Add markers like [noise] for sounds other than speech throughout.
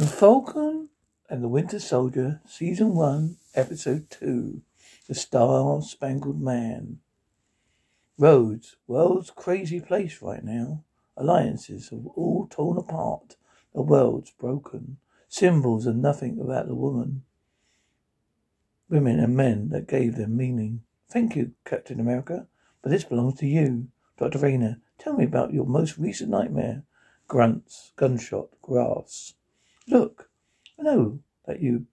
The Falcon and the Winter Soldier, Season 1, Episode 2 The Star Spangled Man. Rhodes, world's crazy place right now. Alliances have all torn apart. The world's broken. Symbols are nothing without the woman. Women and men that gave them meaning. Thank you, Captain America, but this belongs to you. Dr. Raynor, tell me about your most recent nightmare. Grunts, gunshot, grass. Look, I know that you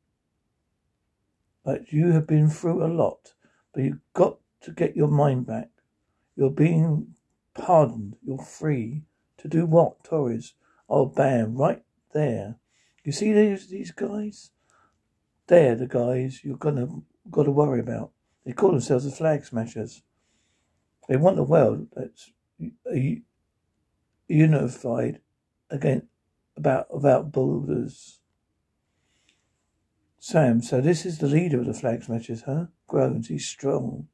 that you have been through a lot, but you've got to get your mind back. You're being pardoned. You're free. To do what, Torres? Oh, bam, right there. You see these these guys? They're the guys you're gonna gotta worry about. They call themselves the flag smashers. They want a world that's unified again about about boulders. Sam, so this is the leader of the flag smashers, huh? Groans, he's strong.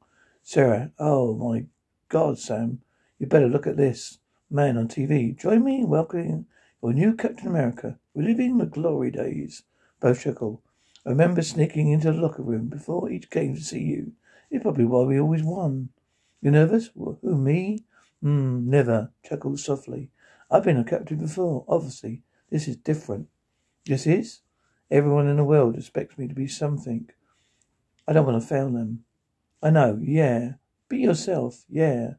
Sarah, oh my God, Sam, you better look at this. Man on TV, join me in welcoming your new Captain America. Reliving the glory days. Both chuckle. I remember sneaking into the locker room before each game to see you. It's probably why we always won. You nervous? Who, me? Hmm, never. Chuckles softly. I've been a captain before. Obviously, this is different. This is? Everyone in the world expects me to be something. I don't want to fail them. I know, yeah. Be yourself, yeah.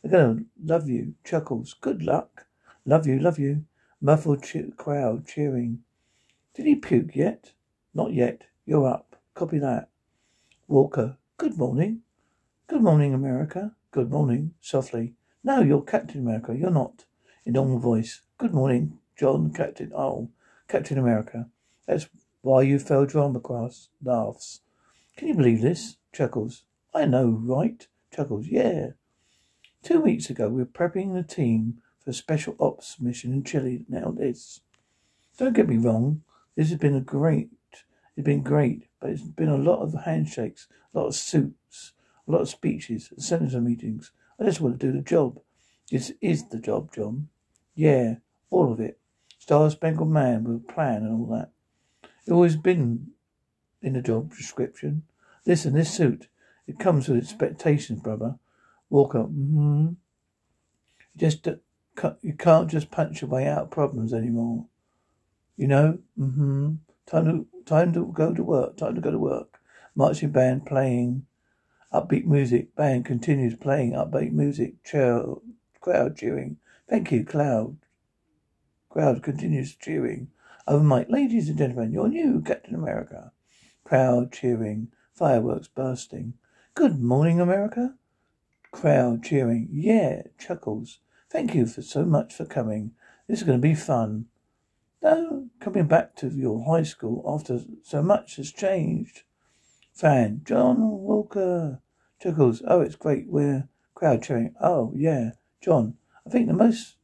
They're gonna love you. Chuckles. Good luck. Love you, love you. Muffled che- crowd cheering. Did he puke yet? Not yet. You're up. Copy that. Walker. Good morning. Good morning, America. Good morning. Softly. No, you're Captain America. You're not. In normal voice. Good morning, John, Captain. Oh, Captain America. That's why you fell drama class. Laughs. Can you believe this? Chuckles. I know, right? Chuckles. Yeah. Two weeks ago, we were prepping the team for a special ops mission in Chile. Now this. Don't get me wrong. This has been a great. It's been great, but it's been a lot of handshakes, a lot of suits, a lot of speeches, senator meetings. I just want to do the job. This is the job, John. Yeah, all of it. Star Spangled Man with a plan and all that. It's always been in the job description. Listen, this suit, it comes with expectations, brother. Walker, hmm Just uh, you can't just punch your way out of problems anymore. You know? Mm-hmm. Time to time to go to work. Time to go to work. Marching band playing Upbeat music. Band continues playing upbeat music. Cheer, crowd cheering. Thank you, Cloud. Crowd continues cheering. Over mic, ladies and gentlemen, your new Captain America. Crowd cheering. Fireworks bursting. Good morning, America. Crowd cheering. Yeah, chuckles. Thank you for so much for coming. This is going to be fun. Now, coming back to your high school after so much has changed. Fan, John Walker. Chuckles, oh, it's great. We're crowd cheering. Oh, yeah. John, I think the most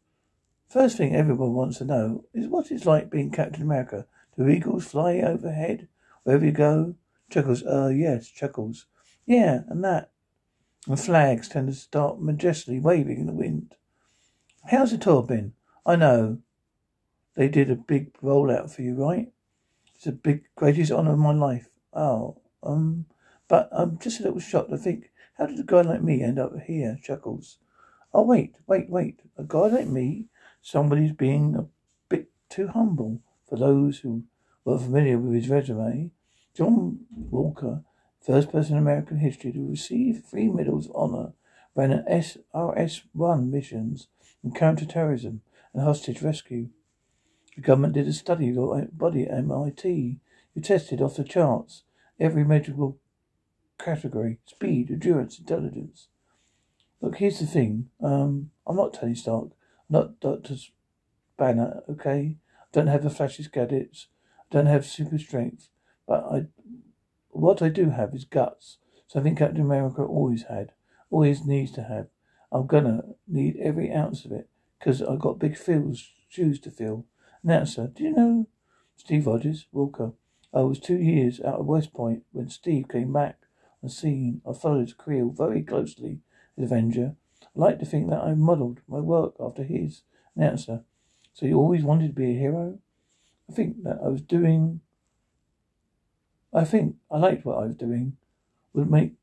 first thing everyone wants to know is what it's like being Captain America. Do eagles fly overhead wherever you go? Chuckles, uh, yes. Chuckles, yeah, and that. And flags tend to start majestically waving in the wind. How's the tour been? I know. They did a big rollout for you, right? It's a big, greatest honor of my life. Oh, um, but I'm just a little shocked to think, how did a guy like me end up here? Chuckles. Oh, wait, wait, wait. A guy like me? Somebody's being a bit too humble for those who were familiar with his resume. John Walker, first person in American history to receive three medals of honor, ran an SRS-1 missions in counterterrorism and hostage rescue. The government did a study body at MIT. You tested off the charts every measurable category speed, endurance, intelligence. Look, here's the thing. Um, I'm not Tony Stark. Not Dr. Banner, okay? I don't have the flashiest gadgets. I don't have super strength. But I, what I do have is guts. Something Captain America always had. Always needs to have. I'm gonna need every ounce of it. Cause I've got big feels, shoes to fill. Announcer, do you know Steve Rogers? Walker. I was two years out of West Point when Steve came back on scene. I followed his career very closely as Avenger. I like to think that I modelled my work after his. Answer. So you always wanted to be a hero? I think that I was doing. I think I liked what I was doing. Would make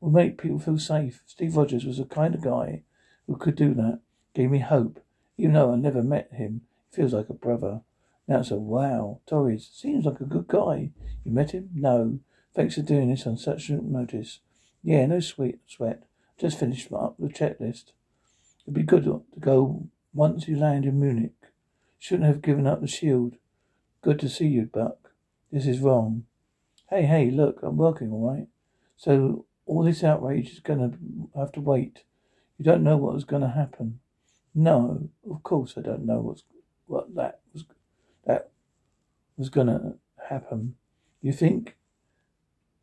would make people feel safe. Steve Rogers was the kind of guy who could do that. Gave me hope. Even though I never met him, he feels like a brother. Now it's a wow. Torres seems like a good guy. You met him? No. Thanks for doing this on such short notice. Yeah, no sweet sweat. Just finished up the checklist. It'd be good to go once you land in Munich. Shouldn't have given up the shield. Good to see you, Buck. This is wrong. Hey, hey, look, I'm working all right. So all this outrage is gonna have to wait. You don't know what was gonna happen. No, of course I don't know what's what that was that was gonna happen. You think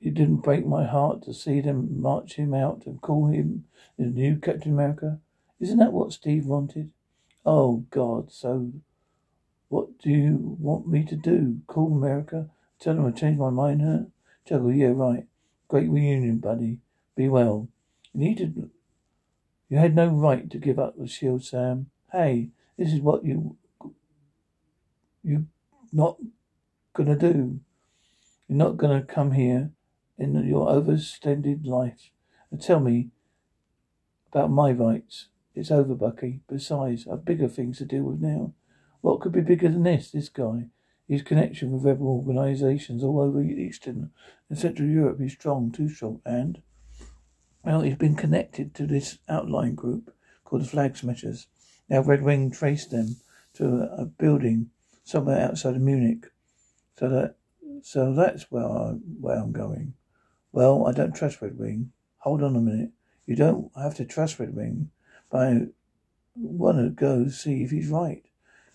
it didn't break my heart to see them march him out and call him the new Captain America? Isn't that what Steve wanted? Oh God, so what do you want me to do? Call America? Tell them I changed my mind, huh? Juggle, yeah, right. Great reunion, buddy. Be well. You needed you had no right to give up the shield, Sam. Hey, this is what you you not gonna do. You're not gonna come here in your overextended life and tell me about my rights. It's over, Bucky. Besides, I've bigger things to deal with now. What could be bigger than this? This guy. His connection with rebel organizations all over Eastern and Central Europe is strong, too strong, and well, he's been connected to this outlying group called the Flag Smashers. Now Redwing traced them to a, a building somewhere outside of Munich. So that so that's where I where I'm going. Well, I don't trust Redwing. Hold on a minute. You don't have to trust Redwing, but I want to go see if he's right.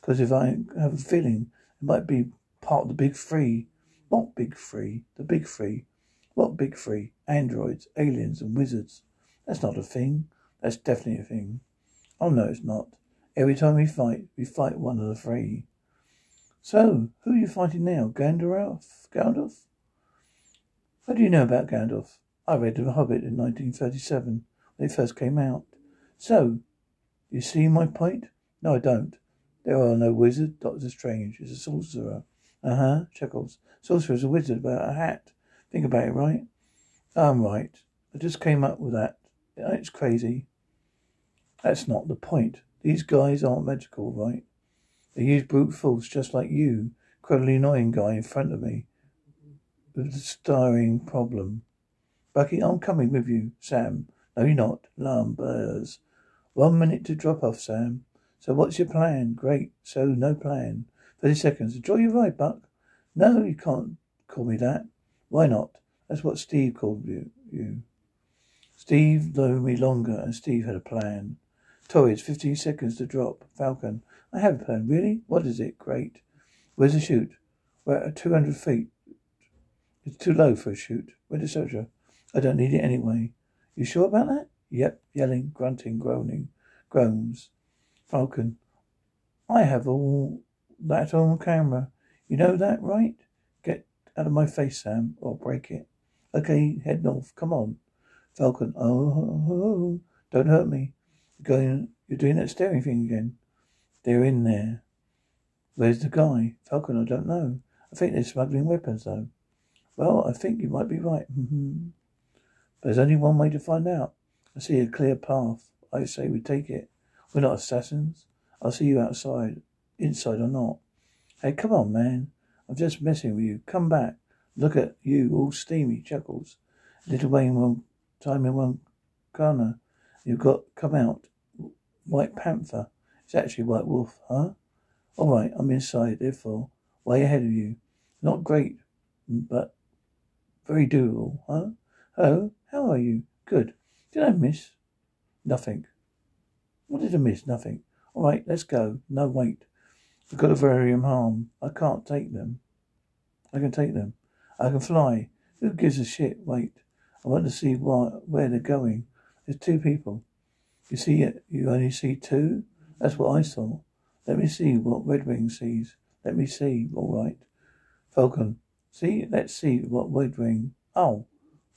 Because if I have a feeling it might be part of the Big Three. What Big Three? The Big Three. What big three? Androids, aliens, and wizards. That's not a thing. That's definitely a thing. Oh no, it's not. Every time we fight, we fight one of the three. So, who are you fighting now? Gandalf? Gandalf? What do you know about Gandalf? I read The Hobbit in 1937 when it first came out. So, you see my point? No, I don't. There are no wizards. Doctor Strange is a sorcerer. Uh huh. Chuckles. Sorcerer is a wizard about a hat. Think about it, right? I'm right. I just came up with that. It's crazy. That's not the point. These guys aren't magical, right? They use brute force just like you, incredibly annoying guy in front of me with the starring problem. Bucky, I'm coming with you, Sam. No, you're not. Lumbers. One minute to drop off, Sam. So what's your plan? Great. So no plan. Thirty seconds. Enjoy your ride, Buck. No, you can't call me that. Why not? That's what Steve called you. you. Steve knew me longer, and Steve had a plan. Torres, 15 seconds to drop. Falcon, I have a plan. Really? What is it? Great. Where's the chute? We're at 200 feet. It's too low for a. Where's the soldier? I don't need it anyway. You sure about that? Yep. Yelling, grunting, groaning. Groans. Falcon, I have all that on camera. You know that, right? Get out of my face, Sam, or break it. Okay, head north. Come on. Falcon. Oh, don't hurt me. You're going. You're doing that staring thing again. They're in there. Where's the guy? Falcon. I don't know. I think they're smuggling weapons, though. Well, I think you might be right. Mm-hmm. There's only one way to find out. I see a clear path. I say we take it. We're not assassins. I'll see you outside, inside or not. Hey, come on, man. I'm just messing with you. Come back. Look at you, all steamy, chuckles. Little Wayne one time in one corner. You've got come out. White Panther. It's actually White Wolf, huh? All right, I'm inside, therefore, way ahead of you. Not great, but very doable, huh? Hello, how are you? Good. Did I miss? Nothing. What did I miss? Nothing. All right, let's go. No, wait. I've got a varium harm. I can't take them. I can take them. I can fly. Who gives a shit? Wait. I want to see what, where they're going. There's two people. You see it? You only see two? That's what I saw. Let me see what Redwing sees. Let me see. All right. Falcon. See? Let's see what Redwing. Oh,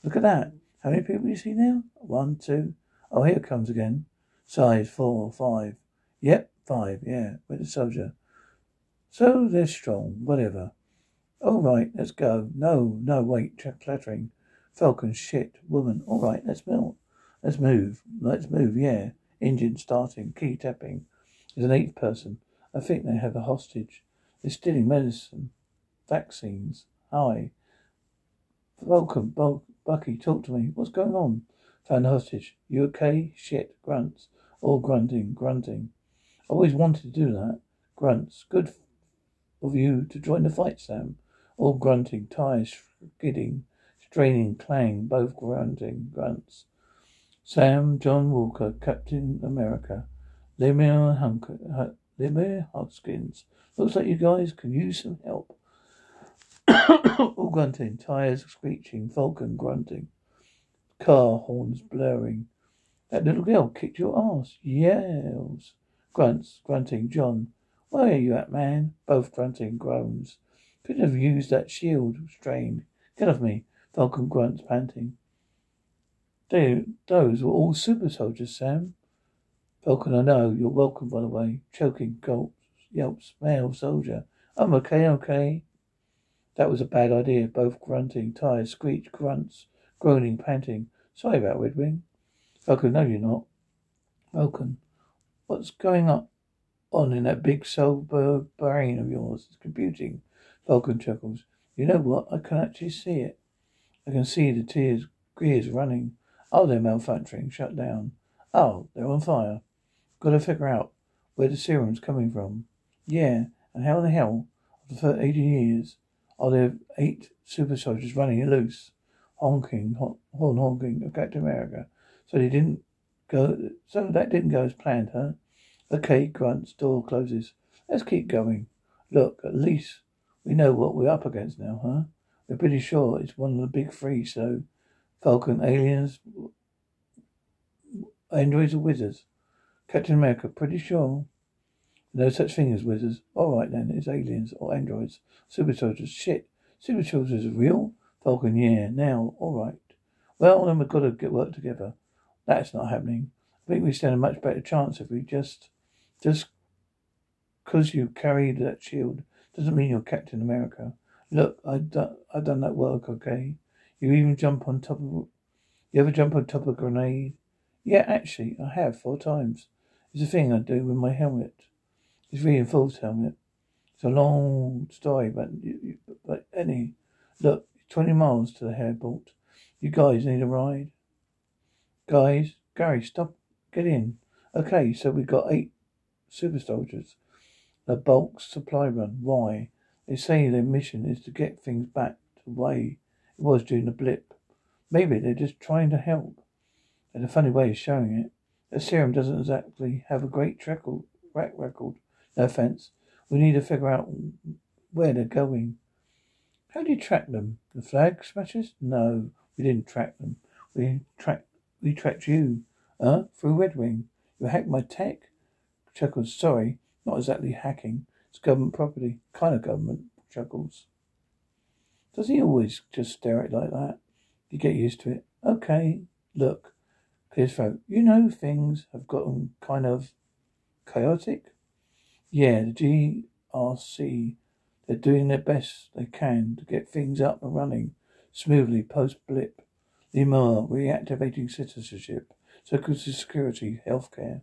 look at that. How many people you see now? One, two. Oh, here it comes again. Size four, five. Yep, five. Yeah. Where's the soldier? So they're strong, whatever. All right, let's go. No, no, wait, clattering. Falcon, shit, woman. All right, let's move. Let's move. Let's move, yeah. Engine starting, key tapping. There's an eighth person. I think they have a hostage. They're stealing medicine, vaccines. Hi. Welcome, Bucky, talk to me. What's going on? Found hostage. You okay? Shit. Grunts. All grunting, grunting. I always wanted to do that. Grunts. Good of you to join the fight, Sam. All grunting, tires skidding, straining, clang, both grunting, grunts. Sam, John Walker, Captain America, Lemar Hunk- uh, Lemar Hoskins. Looks like you guys can use some help. All grunting, tires screeching, Falcon grunting, car horns blaring. That little girl kicked your ass. Yells. Grunts, grunting, John. Where are you at, man? Both grunting groans. Couldn't have used that shield. Strained. Get off me. Falcon grunts, panting. They, those were all super soldiers, Sam. Falcon, I know. You're welcome, by the way. Choking, gulps, yelps, male soldier. I'm okay, okay. That was a bad idea. Both grunting, tires, screech, grunts, groaning, panting. Sorry about Redwing. Falcon, no, you're not. Falcon, what's going on? on in that big sober brain of yours. It's computing. Falcon chuckles. You know what? I can actually see it. I can see the tears, gears running. Oh, they're malfunctioning. Shut down. Oh, they're on fire. Got to figure out where the serum's coming from. Yeah, and how in the hell, after 18 years, are there eight super soldiers running loose, honking, horn honking of Captain America? So they didn't go. So that didn't go as planned, huh? Okay, grunts, door closes. Let's keep going. Look, at least we know what we're up against now, huh? We're pretty sure it's one of the big three, so Falcon, aliens, androids or wizards. Captain America, pretty sure. No such thing as wizards. Alright then, it's aliens or androids. Super soldiers. Shit. Super soldiers are real? Falcon, yeah. Now, alright. Well, then we've got to get work together. That's not happening. I think we stand a much better chance if we just just because you carried that shield doesn't mean you're Captain America. Look, I done, I done that work, okay? You even jump on top of. You ever jump on top of a grenade? Yeah, actually, I have four times. It's a thing I do with my helmet. It's reinforced helmet. It's a long story, but but any look, twenty miles to the airport. You guys need a ride. Guys, Gary, stop. Get in. Okay, so we've got eight super soldiers. The bulk supply run. Why? They say their mission is to get things back to the way it was during the blip. Maybe they're just trying to help. There's a funny way of showing it. The serum doesn't exactly have a great track record. No offense. We need to figure out where they're going. How do you track them? The flag smashers? No, we didn't track them. We tracked we tracked you. Huh? Through Redwing. You hacked my tech? Chuckles. Sorry, not exactly hacking. It's government property. Kind of government. Chuckles. Does he always just stare at it like that? You get used to it. Okay, look. Clear throat. You know things have gotten kind of chaotic? Yeah, the GRC, they're doing their best they can to get things up and running smoothly post blip. Lemar reactivating citizenship, social security, healthcare.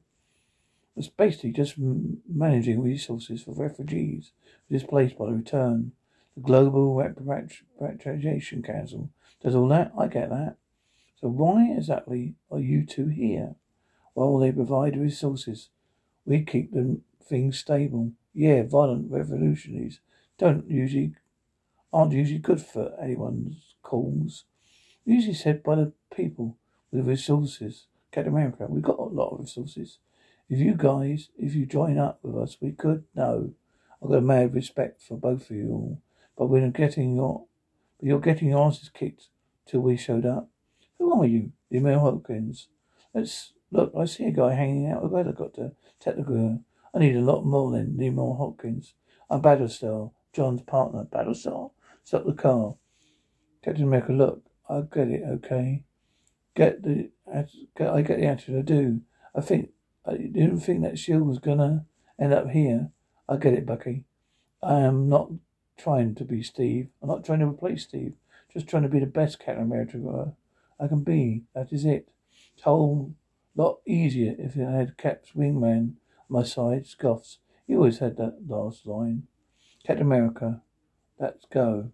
It's basically just managing resources for refugees displaced by the return. The Global Repatriation Council does all that. I get that. So why exactly are you two here? Well, they provide resources. We keep them things stable. Yeah, violent revolutionaries don't usually aren't usually good for anyone's cause. Usually said by the people with resources. Captain America, we've got a lot of resources. If you guys, if you join up with us, we could. No, I've got a mad respect for both of you all, but we're getting your, but you're getting your asses kicked till we showed up. Who are you, Lemar Hoskins? Let's look. I see a guy hanging out with helicopter. Technical. I need a lot more than Lemar Hoskins. I'm Battlestar, John's partner. Battlestar. Stop the car. Captain America, look. I get it. Okay. Get the. I get the attitude. I do. I think I didn't think that shield was gonna end up here. I get it, Bucky. I am not trying to be Steve. I'm not trying to replace Steve. Just trying to be the best Captain America I can be. That is it. It's a whole lot easier if I had Cap's wingman my side. Scoffs. He always had that last line. Captain America. Let's go.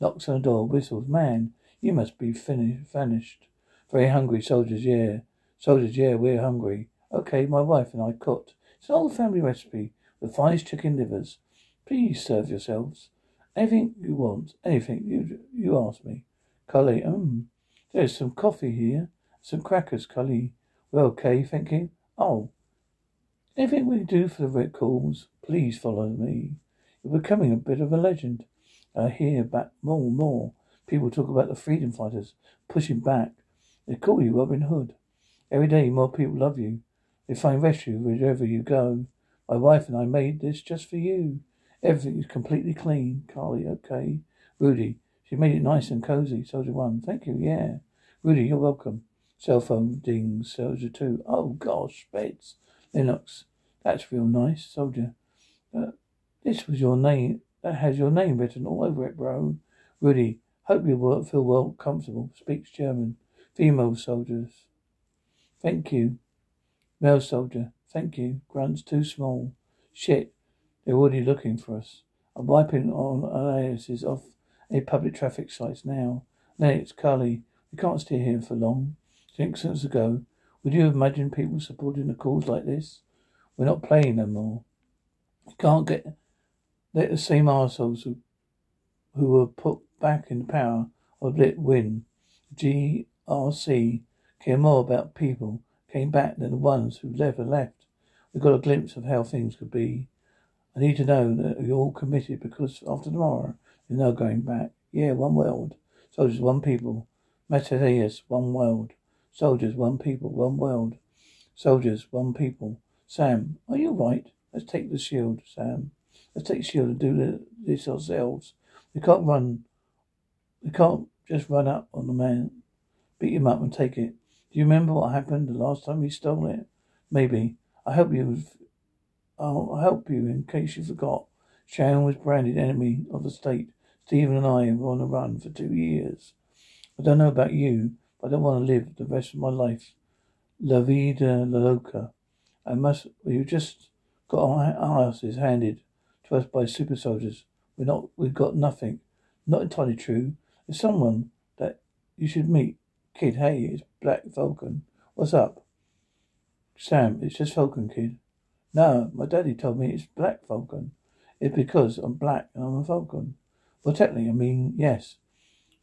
Knocks on the door, whistles. Man, you must be finished, vanished. Very hungry soldiers, yeah. Soldiers, yeah, we're hungry. Okay, my wife and I cooked. It's an old family recipe. The finest chicken livers. Please serve yourselves. Anything you want. Anything you you ask me. Cully, um, there's some coffee here. Some crackers, Cully. Well, okay, thank you. Oh, anything we do for the red calls, please follow me. You're becoming a bit of a legend. I hear back more and more. People talk about the freedom fighters pushing back. They call you Robin Hood. Every day more people love you. They find refuge wherever you go. My wife and I made this just for you. Everything is completely clean. Karli, okay. Rudy, she made it nice and cozy. Soldier one, thank you, yeah. Rudy, you're welcome. Cell phone dings. Soldier two. Oh gosh, beds. Lennox, that's real nice. Soldier, uh, this was your name. That has your name written all over it, bro. Rudy, hope you feel well comfortable. Speaks German. Female soldiers. Thank you. Male soldier. Thank you. Grunts too small. Shit. They're already looking for us. I'm wiping on aliases off a public traffic sites now. Lennox, Karli, we can't stay here for long. Six months ago, would you imagine people supporting a cause like this? We're not playing no more. We can't get let the same assholes who, who were put back in power of lit win. GRC care more about people came back than the ones who never left. We got a glimpse of how things could be. I need to know that you're all committed because after tomorrow, there's no going back. Yeah, one world. So Soldiers, one people. Matthias, one world. Soldiers, one people, one world. Soldiers, one people. Sam, are you right? Let's take the shield, Sam. Let's take the shield and do this ourselves. We can't run. We can't just run up on the man, beat him up and take it. Do you remember what happened the last time we stole it? Maybe. I hope you I'll help you in case you forgot. Sharon was branded enemy of the state. Stephen and I were on the run for two years. I don't know about you, but I don't want to live the rest of my life. La vida loca. I must, we've just got our asses handed to us by super soldiers. We're not, we've got nothing. Not entirely true. There's someone that you should meet. Kid, hey, it's Black Falcon. What's up? Sam, it's just Falcon, kid. No, my daddy told me it's Black Falcon. It's because I'm black and I'm a Falcon. Well, technically, I mean, yes.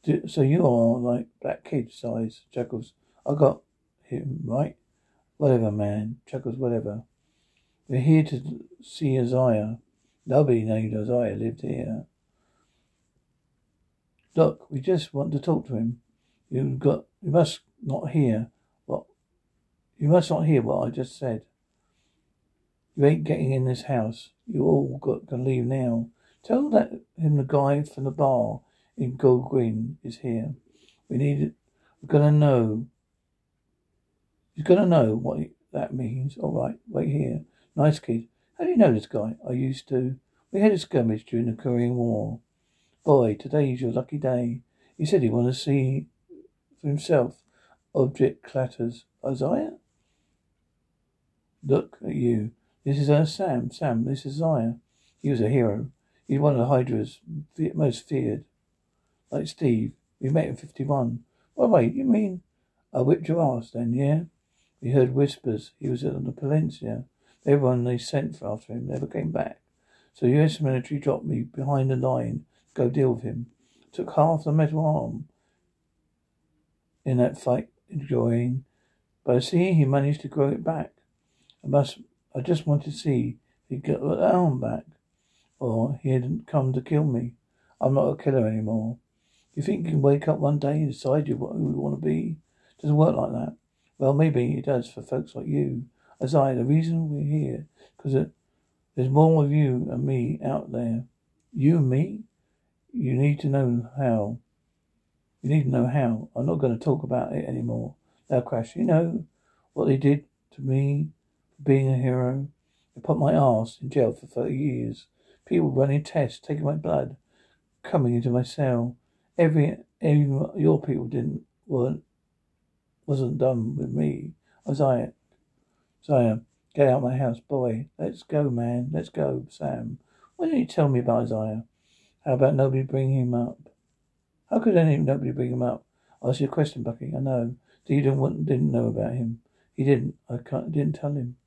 So you are like Black Kid size, Chuckles. I got him, right? Whatever, man. Chuckles, whatever. We're here to see Isaiah. Nobody named Isaiah lived here. Look, we just want to talk to him. You've got, you must not hear what, you must not hear what I just said. You ain't getting in this house. You all got to leave now. Tell that him the guy from the bar in Gold Green is here. We need it. We're gonna know. He's gonna know what that means. All right, wait here. Nice kid. How do you know this guy? I used to. We had a skirmish during the Korean War. Boy, today's your lucky day. He said he wanted to see for himself. Object clatters. Isaiah? Look at you. This is our Sam. Sam, this is Isaiah. He was a hero. He's one of the Hydra's most feared. Like Steve. We met in 51. Well, wait, you mean I whipped your ass then, yeah? We heard whispers. He was on the Palencia. Everyone they sent for after him never came back. So US military dropped me behind the line go deal with him. Took half the metal arm in that fight, enjoying. But I see he managed to grow it back. I must I just want to see if he'd get the arm back, or he hadn't come to kill me. I'm not a killer anymore. You think you can wake up one day and decide you who you want to be? It doesn't work like that. Well, maybe it does for folks like you. As I, the reason we're here, because there's more of you and me out there. You and me? You need to know how. You need to know how. I'm not going to talk about it anymore. Now, Crash, you know what they did to me for being a hero. They put my ass in jail for 30 years. People running tests, taking my blood, coming into my cell. Every, every your people didn't weren't wasn't done with me. Isaiah, Isaiah, get out my house, boy. Let's go, man. Let's go, Sam. Why don't you tell me about Isaiah? How about nobody bringing him up? How could any nobody bring him up? I Ask you a question, Bucky. I know. So you didn't want, didn't know about him. He didn't. I can't, didn't tell him.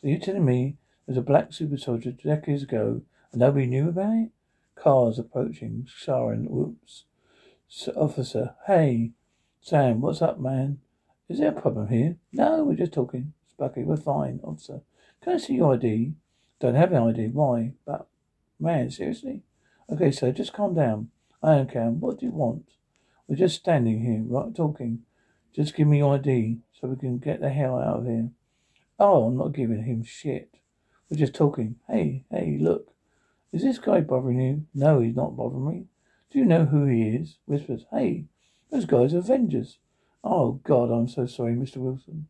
So you're telling me there's a black super soldier decades ago and nobody knew about it? Cars approaching. Siren. Whoops. Officer. Hey. Sam, what's up, man? Is there a problem here? No, we're just talking. Bucky, we're fine, officer. Can I see your ID? Don't have an ID. Why? But, man, seriously? Okay, sir, just calm down. I am calm. What do you want? We're just standing here, right, talking. Just give me your ID so we can get the hell out of here. Oh, I'm not giving him shit. We're just talking. Hey, hey, look. Is this guy bothering you? No, he's not bothering me. Do you know who he is? Whispers. Hey, those guys are Avengers. Oh, God, I'm so sorry, Mr. Wilson.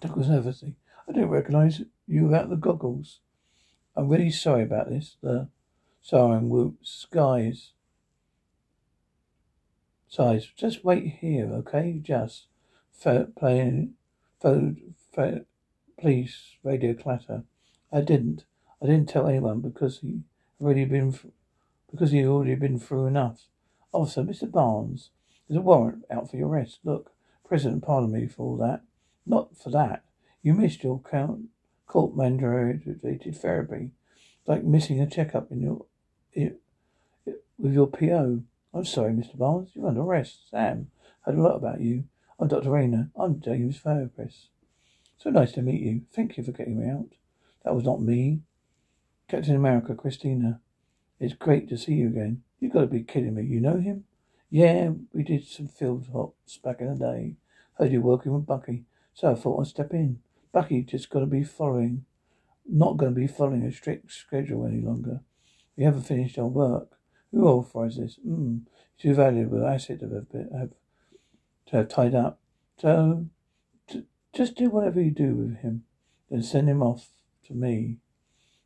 Douglas nervously. I don't recognize you without the goggles. I'm really sorry about this. The siren whoops. Skies. Sighs. Just wait here, okay? Just. playing. Phone. Police. Radio clatter. I didn't. I didn't tell anyone because he already been. Because he had already been through enough. Officer, Mr. Barnes. There's a warrant out for your arrest. Look, President pardon me for all that. Not for that. You missed your count, court mandated therapy. Like missing a checkup in your, it, it, with your PO. I'm sorry, Mr. Barnes. You're under arrest. Sam, heard a lot about you. I'm Dr. Raynor. I'm James therapist. So nice to meet you. Thank you for getting me out. That was not me. Captain America, Christina. It's great to see you again. You've gotta be kidding me. You know him? Yeah, we did some field hops back in the day. Heard you working with Bucky, so I thought I'd step in. Bucky just got to be following, not going to be following a strict schedule any longer. We haven't finished our work. Who authorized this? Hmm, too valuable asset to have, to have tied up. So, t- just do whatever you do with him, then send him off to me.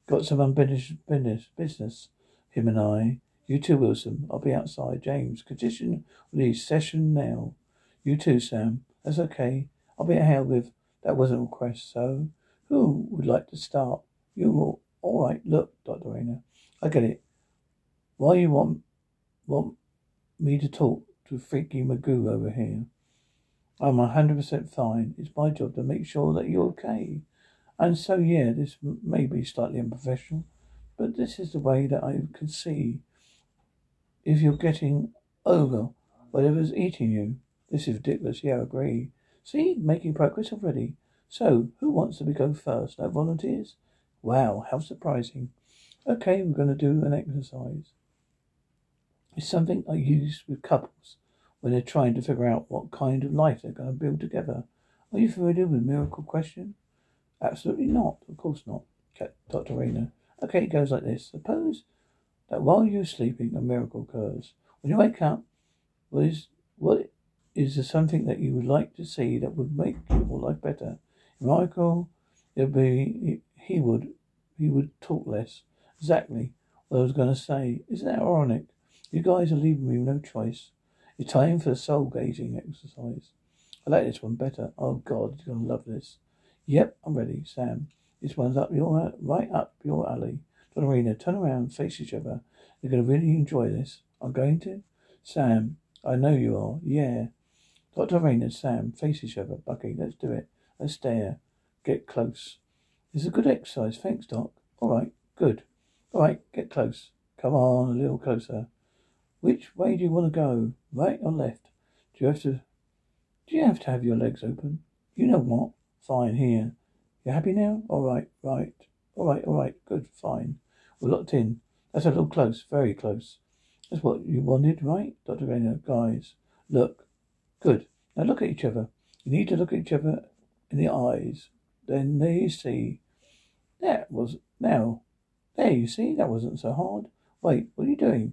Got some unfinished business, him and I. You too, Wilson. I'll be outside. James, condition release session now. You too, Sam. That's okay. I'll be at hell with that wasn't a request, so who would like to start? You all, right, look, Dr. Raynor. I get it. Why you want want me to talk to Freaky Magoo over here? I'm a hundred percent fine. It's my job to make sure that you're okay. And so, yeah, this may be slightly unprofessional, but this is the way that I can see if you're getting over whatever's eating you. This is ridiculous. Yeah, I agree. See, making progress already. So, who wants to go first? No volunteers? Wow, how surprising. Okay, we're going to do an exercise. It's something I use with couples when they're trying to figure out what kind of life they're going to build together. Are you familiar with miracle question? Absolutely not. Of course not, Dr. Raynor. Okay, it goes like this. Suppose that while you're sleeping, a miracle occurs. When you wake up, what is what is there something that you would like to see that would make your life better? Michael, it'd be he would he would talk less. Exactly what I was going to say. Isn't that ironic? You guys are leaving me no choice. It's time for the soul gazing exercise. I like this one better. Oh God, you're gonna love this. Yep, I'm ready, Sam. This one's up your right up your alley. Don turn around, face each other. You're going to really enjoy this. I'm going to? Sam, I know you are. Yeah. Dr. Raynor, Sam, face each other. Bucky, let's do it. Let's stare. Get close. Is a good exercise. Thanks, Doc. All right. Good. All right. Get close. Come on, a little closer. Which way do you want to go? Right or left? Do you have to, do you have to have your legs open? You know what? Fine. Here. You happy now? All right. Right. All right. All right. Good. Fine. We're locked in. That's a little close, very close. That's what you wanted, right? Dr. Raynor, guys, look. Good. Now look at each other. You need to look at each other in the eyes. Then there you see. That was, now. There you see, that wasn't so hard. Wait, what are you doing?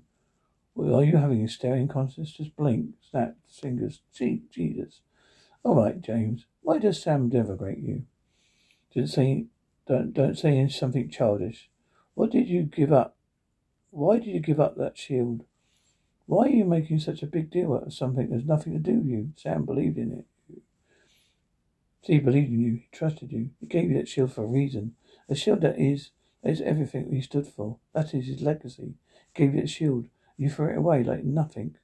Well, are you having a staring contest? Just blink, snap fingers. Gee, Jesus. All right, James. Why does Sam denigrate you? Didn't say, don't, don't say something childish. What did you give up why did you give up that shield? Why are you making such a big deal out of something that has nothing to do with you? Sam believed in it. See, he believed in you. He trusted you. He gave you that shield for a reason. A shield that is, that is everything he stood for. That is his legacy. He gave you that shield. You threw it away like nothing.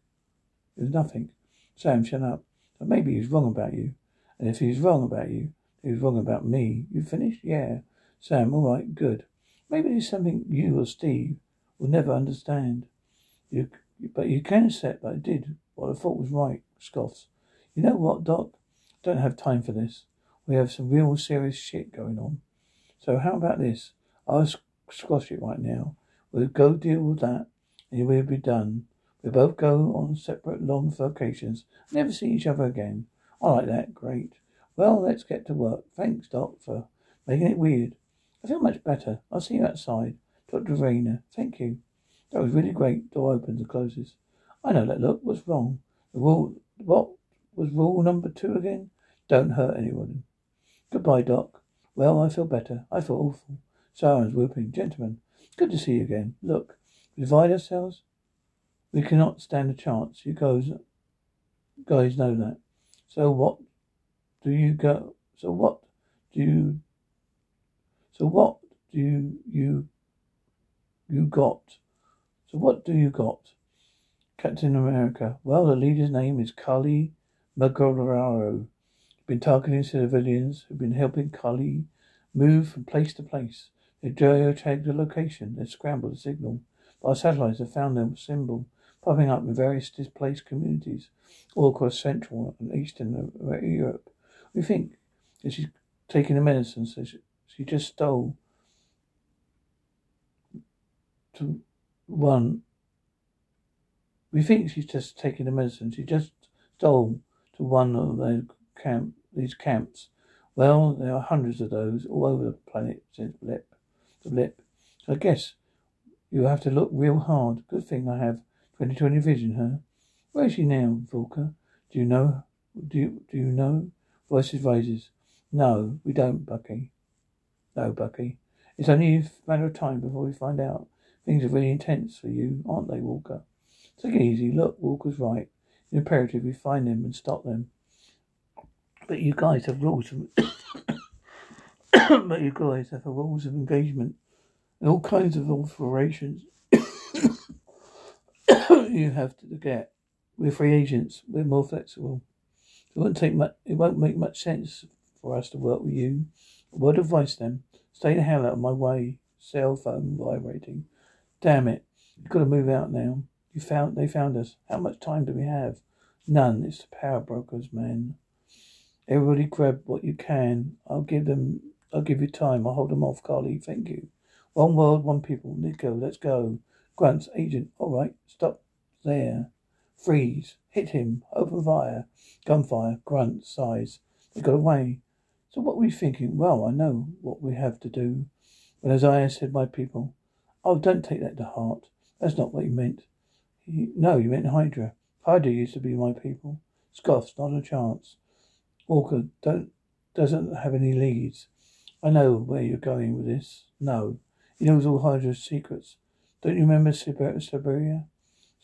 It was nothing. Sam, shut up. But maybe he was wrong about you. And if he was wrong about you, he was wrong about me. You finished? Yeah. Sam, all right, good. Maybe there's something you or Steve will never understand. You, but you can accept that I did what I thought was right. Scoffs. You know what, Doc? Don't have time for this. We have some real serious shit going on. So how about this? I'll squash it right now. We'll go deal with that, and we'll be done. We both go on separate long vacations, never see each other again. I like that. Great. Well, let's get to work. Thanks, Doc, for making it weird. I feel much better. I'll see you outside. Dr. Raynor, thank you. That was really great. Door opens and closes. I know that look. What's wrong? The rule, what was rule number two again? Don't hurt anyone. Goodbye, Doc. Well, I feel better. I feel awful. Sirens whooping. Gentlemen, good to see you again. Look, we divide ourselves. We cannot stand a chance. You guys, guys know that. So what do you go? So what do you? So what do you you got? So what do you got? Captain America. Well, the leader's name is Karli Morgenthau. Been targeting civilians who've been helping Kali move from place to place. They geotagged the location. They scrambled the signal. But our satellites have found their symbol popping up in various displaced communities all across Central and Eastern Europe. We think she's taking the medicine, so she, she just stole to one. We think she's just taking the medicine. She just stole to one of those camp, these camps. Well, there are hundreds of those all over the planet since blip, the blip. So I guess you have to look real hard. Good thing I have 2020 vision, huh? Where is she now, Volker? Do you know? Do you, do you know? Voices raises. No, we don't, Bucky. No, Bucky. It's only a matter of time before we find out. Things are really intense for you, aren't they, Walker? Take it easy. Look, Walker's right. It's imperative we find them and stop them. But you guys have rules of [coughs] but you guys have rules of engagement and all kinds of alterations. [coughs] you have to get. We're free agents. We're more flexible. It won't take much. It won't make much sense for us to work with you. A word of advice, then: stay the hell out of my way. Cell phone vibrating. Damn it! You've got to move out now. You found. They found us. How much time do we have? None. It's the power brokers, man. Everybody grab what you can. I'll give them. I'll give you time. I'll hold them off, Karli. Thank you. One world, one people. Nico, let's go. Grunts, agent. All right. Stop there. Freeze. Hit him. Open fire. Gunfire. Grunt. Size. They got away. So what were you thinking? Well, I know what we have to do. But as I said, my people. Oh, don't take that to heart. That's not what you meant. He, no, you meant Hydra. Hydra used to be my people. Scoffs, not a chance. Walker don't doesn't have any leads. I know where you're going with this. No. He knows all Hydra's secrets. Don't you remember Siberia?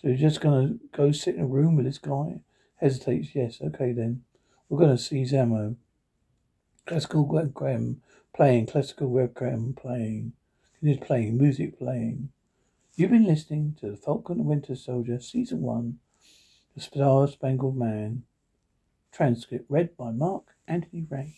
So you're just gonna go sit in a room with this guy? Hesitates. Yes. Okay then. We're gonna see Zemo. Classical webcam playing. Classical webcam playing. Is playing. Music playing. You've been listening to the Falcon and Winter Soldier, Season 1, The Star Spangled Man. Transcript read by Mark Anthony Ray.